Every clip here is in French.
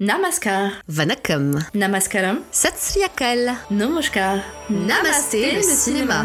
Namaskar. Vanakkam. Namaskaram. Satsriyakal. Namaskar. Namasté, le cinéma.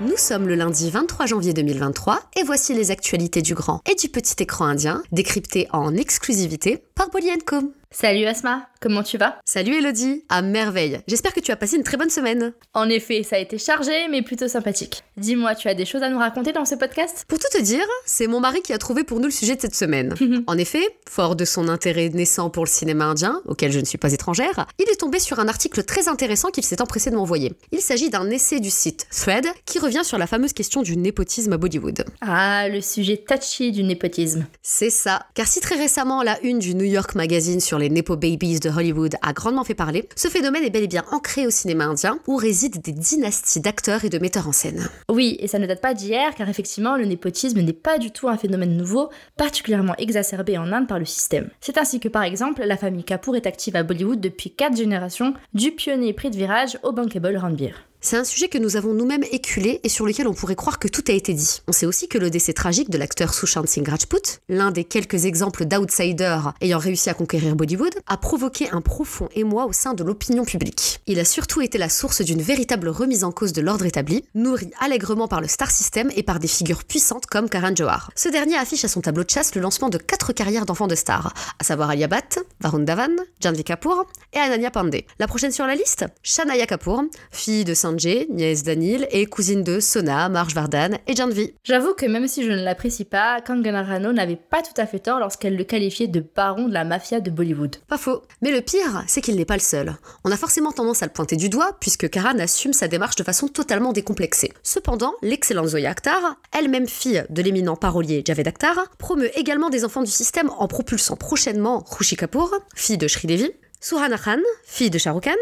Nous sommes le lundi 23 janvier 2023 et voici les actualités du grand et du petit écran indien, décryptées en exclusivité par Bolly Com. Salut Asma, comment tu vas? Salut Elodie, à merveille. J'espère que tu as passé une très bonne semaine. En effet, ça a été chargé mais plutôt sympathique. Dis-moi, tu as des choses à nous raconter dans ce podcast? Pour tout te dire, c'est mon mari qui a trouvé pour nous le sujet de cette semaine. en effet, fort de son intérêt naissant pour le cinéma indien, auquel je ne suis pas étrangère, il est tombé sur un article très intéressant qu'il s'est empressé de m'envoyer. Il s'agit d'un essai du site Thread qui revient sur la fameuse question du népotisme à Bollywood. Ah, le sujet touchy du népotisme. C'est ça, car si très récemment la une du New York Magazine sur les Nepo Babies de Hollywood a grandement fait parler, ce phénomène est bel et bien ancré au cinéma indien, où résident des dynasties d'acteurs et de metteurs en scène. Oui, et ça ne date pas d'hier, car effectivement, le népotisme n'est pas du tout un phénomène nouveau, particulièrement exacerbé en Inde par le système. C'est ainsi que, par exemple, la famille Kapoor est active à Bollywood depuis 4 générations, du pionnier prix de virage au bankable Ranbir. C'est un sujet que nous avons nous-mêmes éculé et sur lequel on pourrait croire que tout a été dit. On sait aussi que le décès tragique de l'acteur Sushant Singh Rajput, l'un des quelques exemples d'outsiders ayant réussi à conquérir Bollywood, a provoqué un profond émoi au sein de l'opinion publique. Il a surtout été la source d'une véritable remise en cause de l'ordre établi, nourri allègrement par le star system et par des figures puissantes comme Karan Johar. Ce dernier affiche à son tableau de chasse le lancement de quatre carrières d'enfants de stars, à savoir Alia Bhatt, Varun Dhawan, Janvi Kapoor et Ananya Pandey. La prochaine sur la liste Shanaya Kapoor, fille de Saint nièce d'Anil et cousine de Sona, Marge Vardan et Janvi. J'avoue que même si je ne l'apprécie pas, Kangana Rano n'avait pas tout à fait tort lorsqu'elle le qualifiait de baron de la mafia de Bollywood. Pas faux. Mais le pire, c'est qu'il n'est pas le seul. On a forcément tendance à le pointer du doigt, puisque Karan assume sa démarche de façon totalement décomplexée. Cependant, l'excellente Zoya Akhtar, elle-même fille de l'éminent parolier Javed Akhtar, promeut également des enfants du système en propulsant prochainement Rushi Kapoor, fille de Sri Devi, Suhana Khan, fille de Shah Rukh Khan,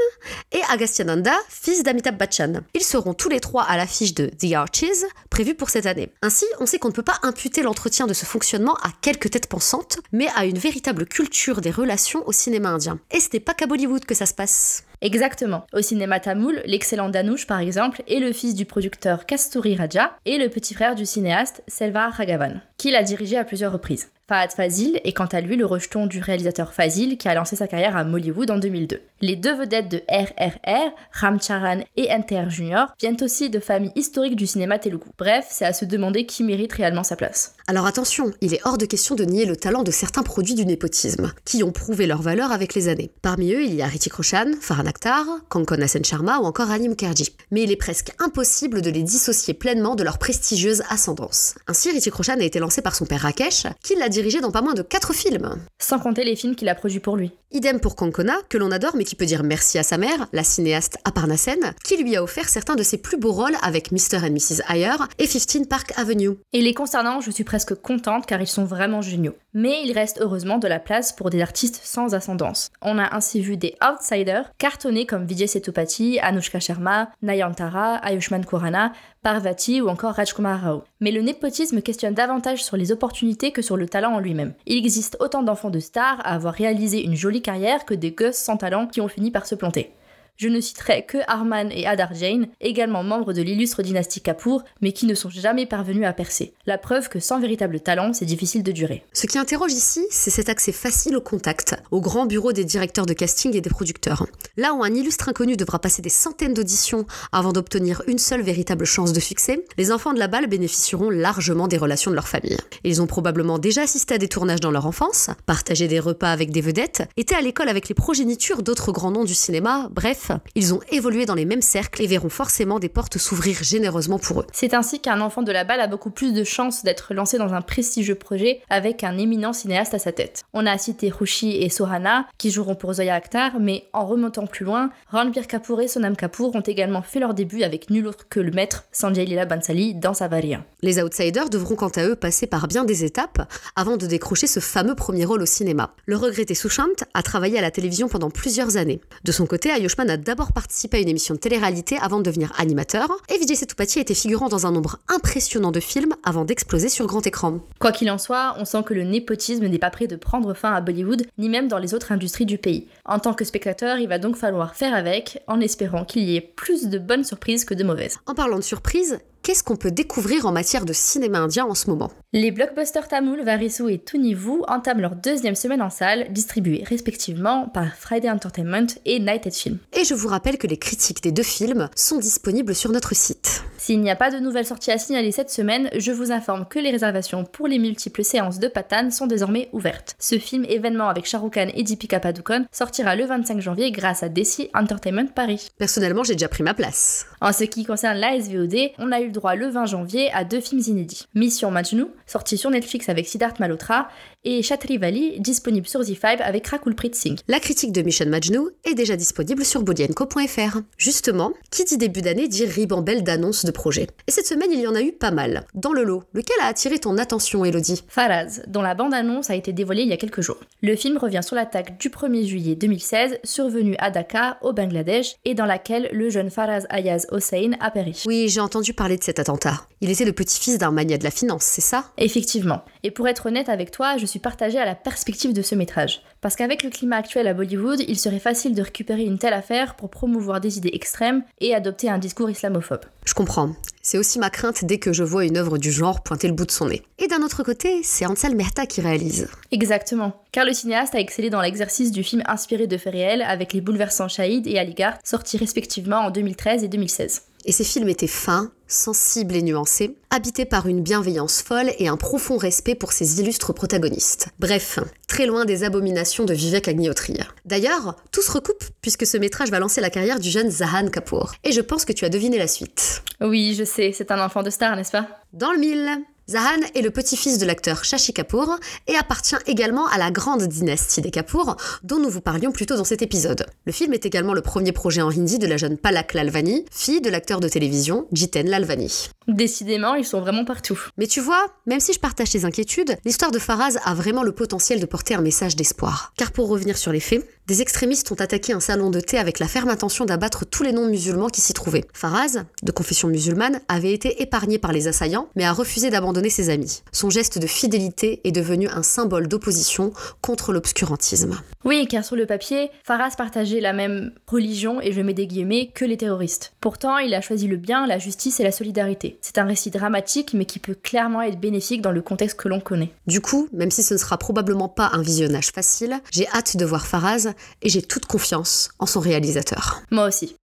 et Agastyananda, fils d'Amitabh Bachchan. Ils seront tous les trois à l'affiche de The Archies, prévue pour cette année. Ainsi, on sait qu'on ne peut pas imputer l'entretien de ce fonctionnement à quelques têtes pensantes, mais à une véritable culture des relations au cinéma indien. Et ce n'est pas qu'à Bollywood que ça se passe. Exactement. Au cinéma tamoul, l'excellent Danush, par exemple, est le fils du producteur Kasturi Raja et le petit frère du cinéaste Selva Raghavan, qui l'a dirigé à plusieurs reprises. Fazil est quant à lui le rejeton du réalisateur Fazil qui a lancé sa carrière à Mollywood en 2002. Les deux vedettes de RRR, Ramcharan et NTR Jr., viennent aussi de familles historiques du cinéma telugu. Bref, c'est à se demander qui mérite réellement sa place. Alors attention, il est hors de question de nier le talent de certains produits du népotisme, qui ont prouvé leur valeur avec les années. Parmi eux, il y a Ritik Roshan, Farhan Akhtar, Kankana Sen Sharma ou encore Ali Mukherjee. Mais il est presque impossible de les dissocier pleinement de leur prestigieuse ascendance. Ainsi, Ritik Roshan a été lancé par son père Rakesh, qui l'a dirigé dans pas moins de 4 films. Sans compter les films qu'il a produits pour lui. Idem pour Kankona, que l'on adore mais qui peut dire merci à sa mère, la cinéaste Aparna Sen, qui lui a offert certains de ses plus beaux rôles avec Mr. and Mrs. Ayer et 15 Park Avenue. Et les concernant, je suis presque contente car ils sont vraiment géniaux. Mais il reste heureusement de la place pour des artistes sans ascendance. On a ainsi vu des outsiders cartonnés comme Vijay Sethupathi, Anushka Sharma, Nayantara, Ayushman Khurrana, Parvati ou encore Rajkumar Rao. Mais le népotisme questionne davantage sur les opportunités que sur le talent en lui-même. Il existe autant d'enfants de stars à avoir réalisé une jolie carrière que des gosses sans talent qui ont fini par se planter. Je ne citerai que Arman et Adar Jain, également membres de l'illustre dynastie Kapoor, mais qui ne sont jamais parvenus à percer. La preuve que sans véritable talent, c'est difficile de durer. Ce qui interroge ici, c'est cet accès facile au contact, au grand bureau des directeurs de casting et des producteurs. Là où un illustre inconnu devra passer des centaines d'auditions avant d'obtenir une seule véritable chance de succès, les enfants de la balle bénéficieront largement des relations de leur famille. Ils ont probablement déjà assisté à des tournages dans leur enfance, partagé des repas avec des vedettes, été à l'école avec les progénitures d'autres grands noms du cinéma, bref, ils ont évolué dans les mêmes cercles et verront forcément des portes s'ouvrir généreusement pour eux. C'est ainsi qu'un enfant de la balle a beaucoup plus de chances d'être lancé dans un prestigieux projet avec un éminent cinéaste à sa tête. On a cité Rushi et Sohana qui joueront pour Zoya Akhtar, mais en remontant plus loin, Ranbir Kapoor et Sonam Kapoor ont également fait leur début avec nul autre que le maître Sanjay Lila Bansali dans Savaria. Les outsiders devront quant à eux passer par bien des étapes avant de décrocher ce fameux premier rôle au cinéma. Le regretté Sushant a travaillé à la télévision pendant plusieurs années. De son côté, Ayushman a d'abord participé à une émission de télé-réalité avant de devenir animateur, et Vijay Sethupathi a été figurant dans un nombre impressionnant de films avant d'exploser sur grand écran. Quoi qu'il en soit, on sent que le népotisme n'est pas prêt de prendre fin à Bollywood, ni même dans les autres industries du pays. En tant que spectateur, il va donc falloir faire avec, en espérant qu'il y ait plus de bonnes surprises que de mauvaises. En parlant de surprises, qu'est-ce qu'on peut découvrir en matière de cinéma indien en ce moment? Les blockbusters Tamil, Varisu et Tunivu entament leur deuxième semaine en salle, distribués respectivement par Friday Entertainment et Nighted Film. Et je vous rappelle que les critiques des deux films sont disponibles sur notre site. S'il n'y a pas de nouvelles sorties à signaler cette semaine, je vous informe que les réservations pour les multiples séances de Patan sont désormais ouvertes. Ce film événement avec Shah Rukh Khan et Deepika Padukone sortira le 25 janvier grâce à Desi Entertainment Paris. Personnellement, j'ai déjà pris ma place. En ce qui concerne la SVOD, on a eu le droit le 20 janvier à deux films inédits. Mission Majnu, sorti sur Netflix avec Siddharth Malhotra, et Chatrivali, disponible sur Z5 avec Rakul Preet Singh. La critique de Mission Majnu est déjà disponible sur bolienco.fr. Justement, qui dit début d'année dit ribambelle d'annonces de projets. Et cette semaine, il y en a eu pas mal. Dans le lot, lequel a attiré ton attention, Elodie? Faraz, dont la bande-annonce a été dévoilée il y a quelques jours. Le film revient sur l'attaque du 1er juillet 2016, survenue à Dhaka, au Bangladesh, et dans laquelle le jeune Faraz Ayaz Hossein a péri. Oui, j'ai entendu parler de cet attentat. Il était le petit-fils d'un mania de la finance, c'est ça? Effectivement. Et pour être honnête avec toi, je suis partagée à la perspective de ce métrage. Parce qu'avec le climat actuel à Bollywood, il serait facile de récupérer une telle affaire pour promouvoir des idées extrêmes et adopter un discours islamophobe. Je comprends. C'est aussi ma crainte dès que je vois une œuvre du genre pointer le bout de son nez. Et d'un autre côté, c'est Ansel Mehta qui réalise. Exactement. Car le cinéaste a excellé dans l'exercice du film inspiré de faits réels avec les bouleversants Shahid et Aligar, sortis respectivement en 2013 et 2016. Et ces films étaient fins, sensibles et nuancés, habités par une bienveillance folle et un profond respect pour ses illustres protagonistes. Bref, très loin des abominations de Vivek Agnihotri. D'ailleurs, tout se recoupe puisque ce métrage va lancer la carrière du jeune Zahan Kapoor. Et je pense que tu as deviné la suite. Oui, je sais, c'est un enfant de star, n'est-ce pas? Dans le mille Zahan est le petit-fils de l'acteur Shashi Kapoor et appartient également à la grande dynastie des Kapoor dont nous vous parlions plus tôt dans cet épisode. Le film est également le premier projet en hindi de la jeune Palak Lalvani, fille de l'acteur de télévision Jiten Lalvani. Décidément, ils sont vraiment partout. Mais tu vois, même si je partage tes inquiétudes, l'histoire de Faraz a vraiment le potentiel de porter un message d'espoir. Car pour revenir sur les faits, des extrémistes ont attaqué un salon de thé avec la ferme intention d'abattre tous les non-musulmans qui s'y trouvaient. Faraz, de confession musulmane, avait été épargné par les assaillants, mais a refusé d'abandonner ses amis. Son geste de fidélité est devenu un symbole d'opposition contre l'obscurantisme. Oui, car sur le papier, Faraz partageait la même religion, et je mets des guillemets, que les terroristes. Pourtant, il a choisi le bien, la justice et la solidarité. C'est un récit dramatique, mais qui peut clairement être bénéfique dans le contexte que l'on connaît. Du coup, même si ce ne sera probablement pas un visionnage facile, j'ai hâte de voir Faraz et j'ai toute confiance en son réalisateur. Moi aussi.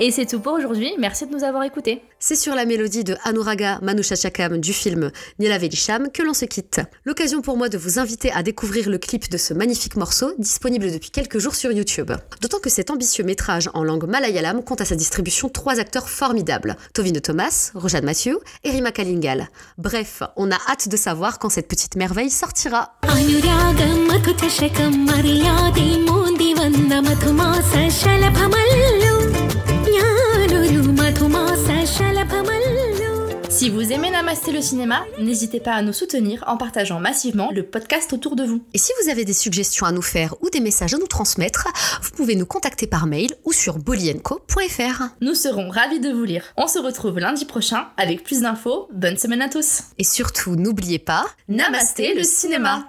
Et c'est tout pour aujourd'hui, merci de nous avoir écoutés. C'est sur la mélodie de Anuraga Manushachakam du film Nila Velisham que l'on se quitte. L'occasion pour moi de vous inviter à découvrir le clip de ce magnifique morceau, disponible depuis quelques jours sur YouTube. D'autant que cet ambitieux métrage en langue malayalam compte à sa distribution trois acteurs formidables, Tovino Thomas, Rojan Matthew et Rima Kalingal. Bref, on a hâte de savoir quand cette petite merveille sortira. Si vous aimez Namasté le cinéma, n'hésitez pas à nous soutenir en partageant massivement le podcast autour de vous. Et si vous avez des suggestions à nous faire ou des messages à nous transmettre, vous pouvez nous contacter par mail ou sur bolienco.fr. Nous serons ravis de vous lire. On se retrouve lundi prochain avec plus d'infos. Bonne semaine à tous. Et surtout, n'oubliez pas, Namasté le cinéma.